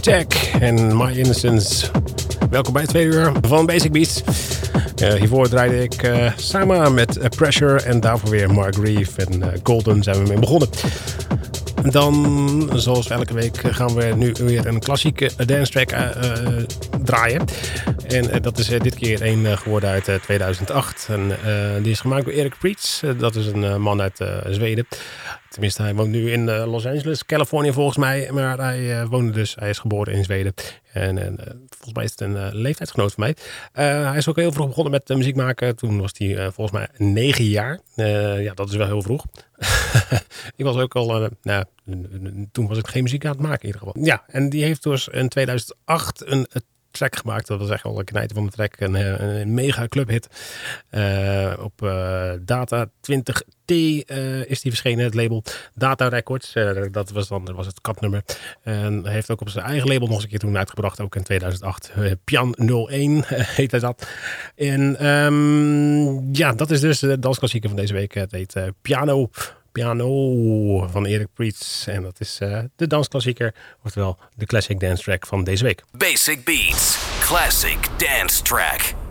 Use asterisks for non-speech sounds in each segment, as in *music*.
Tech en My Innocence. Welkom bij het tweede uur van Basic Beats. Uh, hiervoor draaide ik uh, samen met uh, Pressure en daarvoor weer Mark Reeve en Golden zijn we mee begonnen. Dan, zoals elke week, gaan we nu weer een klassieke dance track draaien. En dat is dit keer een geworden uit 2008. En, die is gemaakt door Erik Preets. dat is een man uit Zweden. Tenminste, hij woont nu in uh, Los Angeles, Californië volgens mij. Maar hij uh, woonde dus, hij is geboren in Zweden. En, en uh, volgens mij is het een leeftijdsgenoot van mij. hij is ook heel vroeg begonnen met muziek maken. Toen was hij volgens mij negen jaar. ja, dat is wel heel vroeg. *laughs* ik was ook al, nou, toen was ik geen muziek aan het maken in ieder geval. Ja, en die heeft dus in 2008 een track gemaakt. Dat was echt wel een knijter van de track. Een, eh, een mega clubhit. Uh, op uh, Data 20T is die verschenen, het label Data Records. dat was dan was het katnummer. En hij heeft ook op zijn eigen label nog eens een keer toen uitgebracht. Ook in 2008. Pian 01 *laughs* heette dat. En um, ja, dat is dus de dansklassieker van deze week. Het heet Piano Piano van Erik Priets. En dat is uh, de dansklassieker, oftewel de classic dance track van deze week. Basic Beats, classic dance track.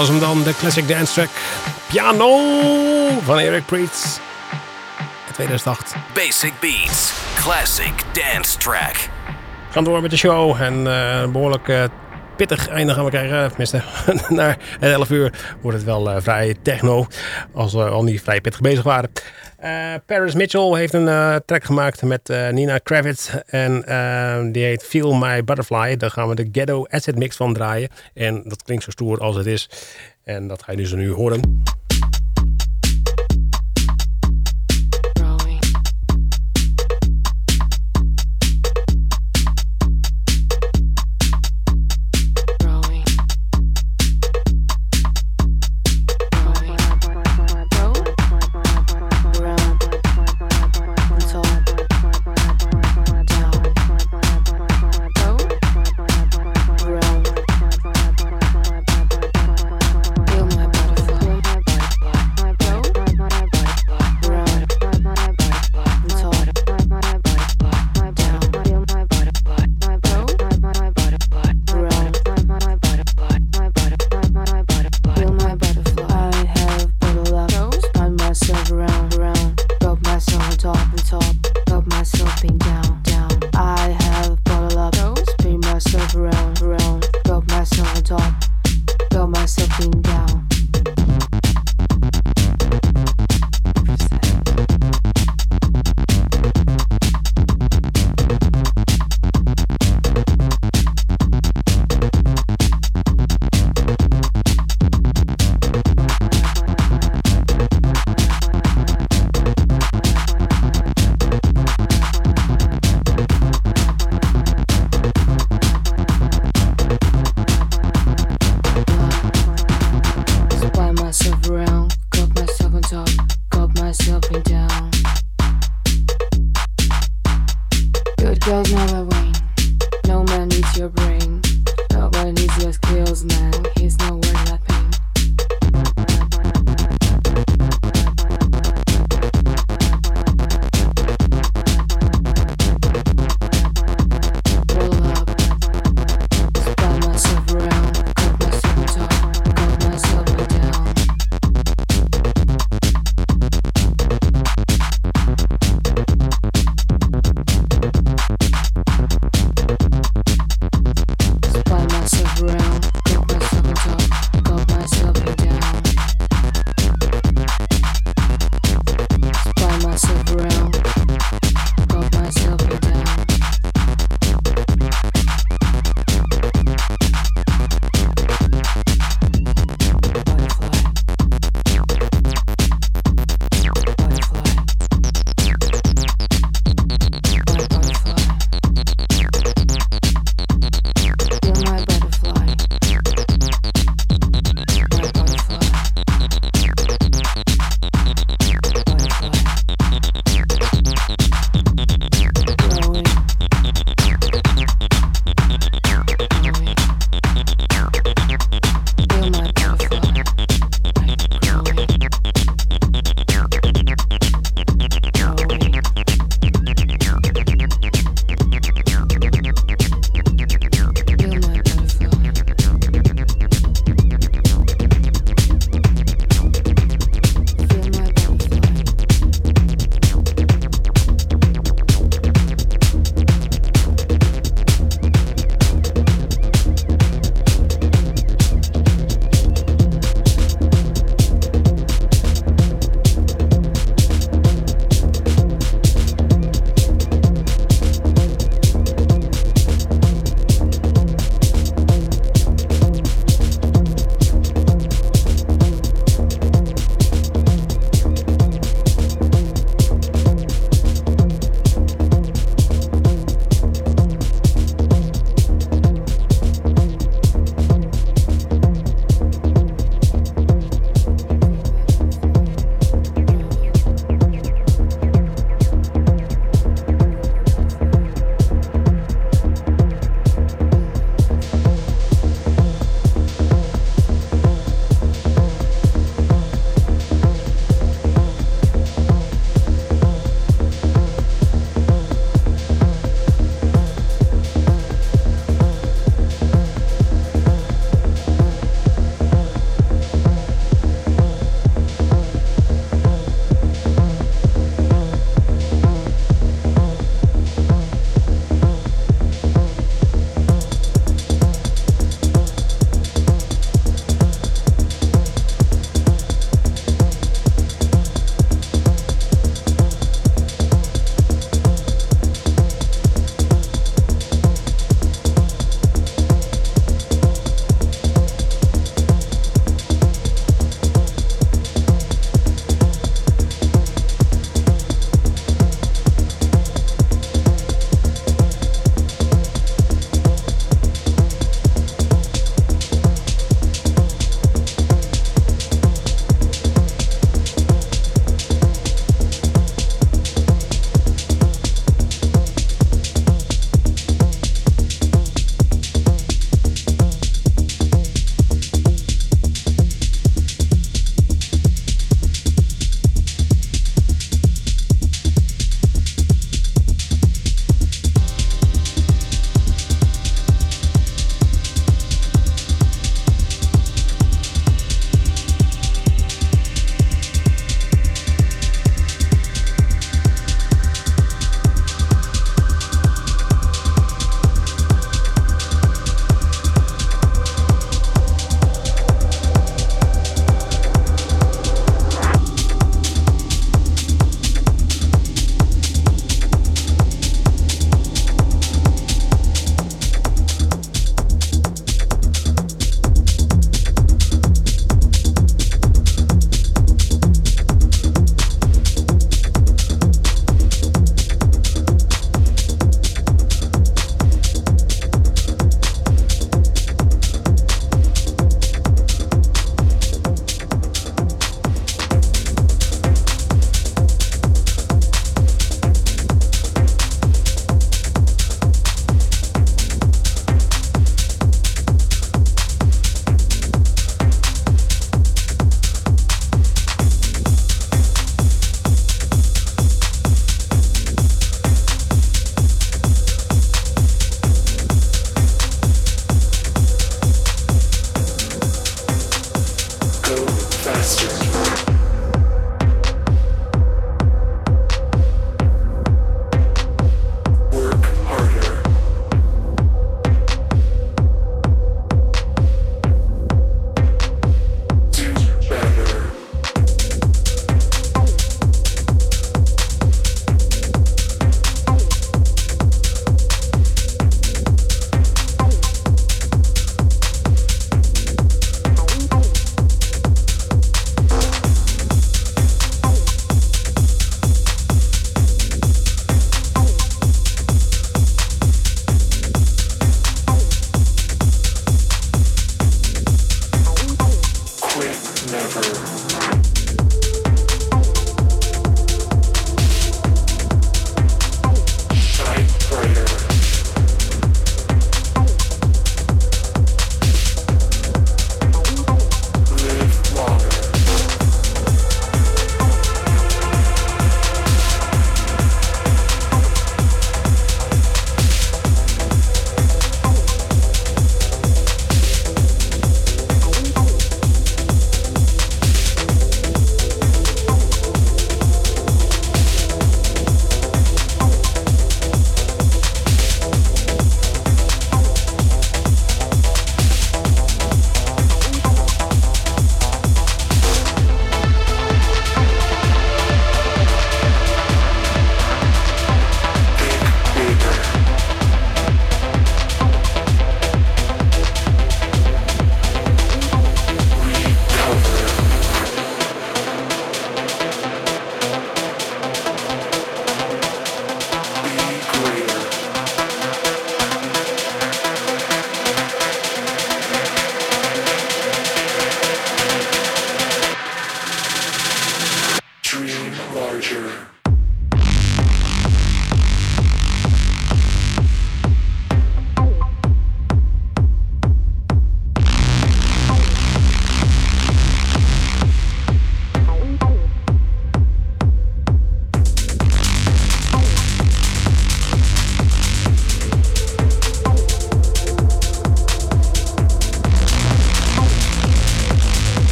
Was hem dan, de classic dance track Piano van Eric Prydz. In 2008. Basic Beats, classic dance track. We gaan door met de show en uh, behoorlijk uh, pittig einde gaan we krijgen. Tenminste, *laughs* na 11 uur wordt het wel uh, vrij techno. Als we al niet vrij pittig bezig waren. Uh, Paris Mitchell heeft een uh, track gemaakt met Nina Kravitz. En die heet Feel My Butterfly. Daar gaan we de Ghetto Acid Mix van draaien. En dat klinkt zo stoer als het is. En dat ga je dus nu horen.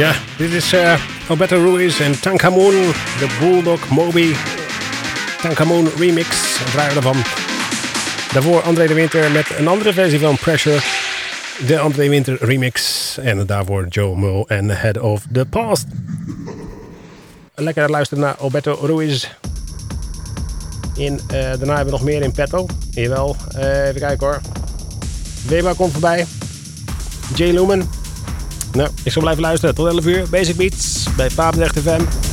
Ja, dit is Alberto Ruiz en Tankamoon, de Bulldog Moby Tankamoon remix. Draaier ervan. Daarvoor André de Winter met een andere versie van Pressure. De André Winter remix. En daarvoor Joe Mull en Head of the Past. Lekker luisteren naar Alberto Ruiz. In, uh, daarna hebben we nog meer in petto. Jawel, uh, even kijken hoor. Weber komt voorbij. Jay Lumen. Nou, ik zal blijven luisteren. Tot 11 uur. Basic Beats bij Papendrecht FM.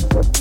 Facebook.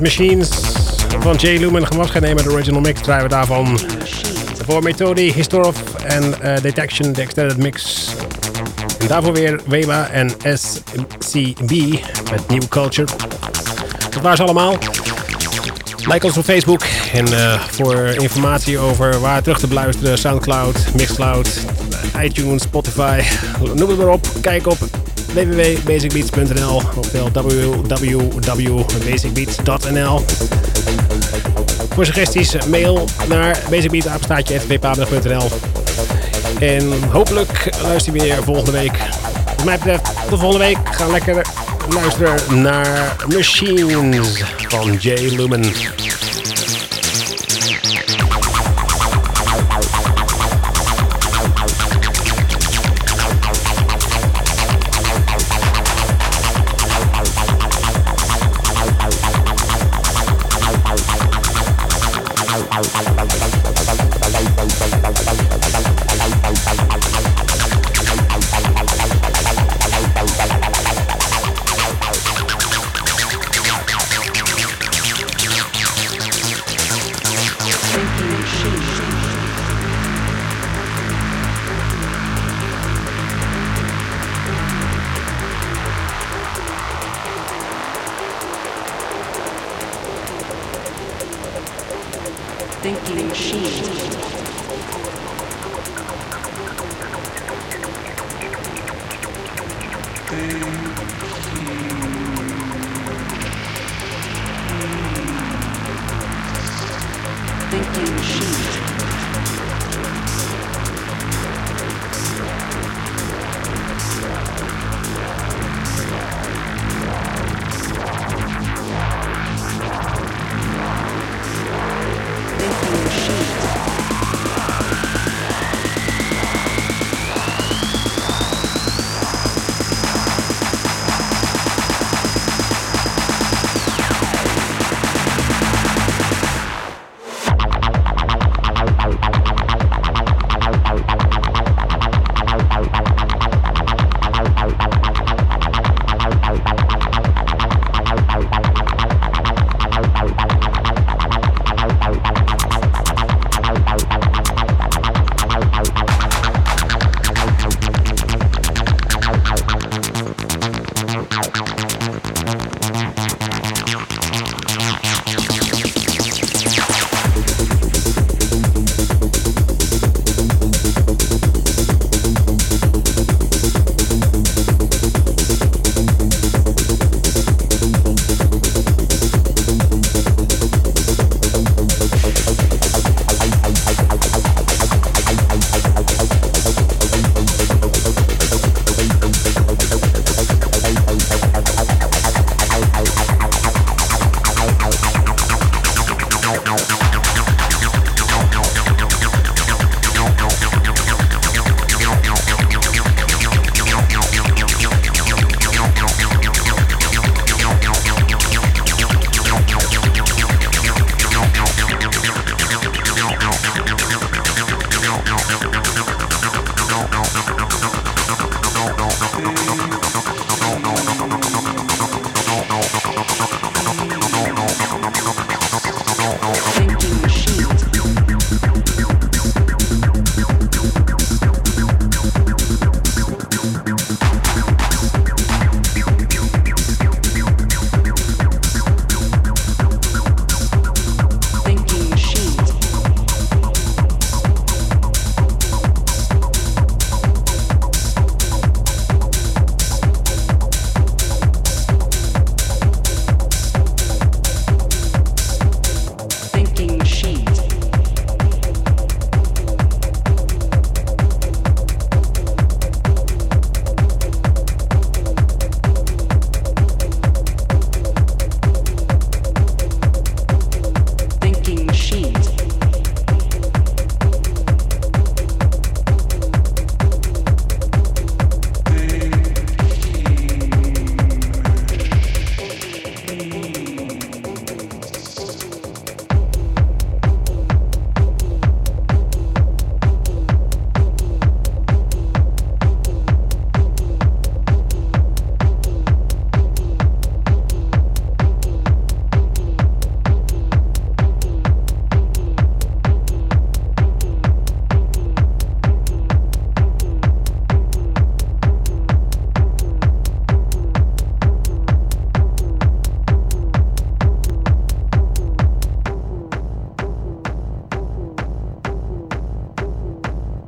Machines van Jay Lumen gaan nemen. De original mix draaien we daarvan. Voor Methode, Historov en uh, Detection, de extended mix. En daarvoor weer Weba en SCB met New Culture. Dat waren ze allemaal. Like ons op Facebook. En uh, voor informatie over waar terug te beluisteren, Soundcloud, Mixcloud, iTunes, Spotify, noem het maar op. Kijk op www.basicbeats.nl oftewel www.basicbeats.nl Voor suggesties mail naar basicbeats.nl En hopelijk luister je weer volgende week. Wat mij betreft, tot volgende week. Ga lekker luisteren naar Machines van Jay Lumen.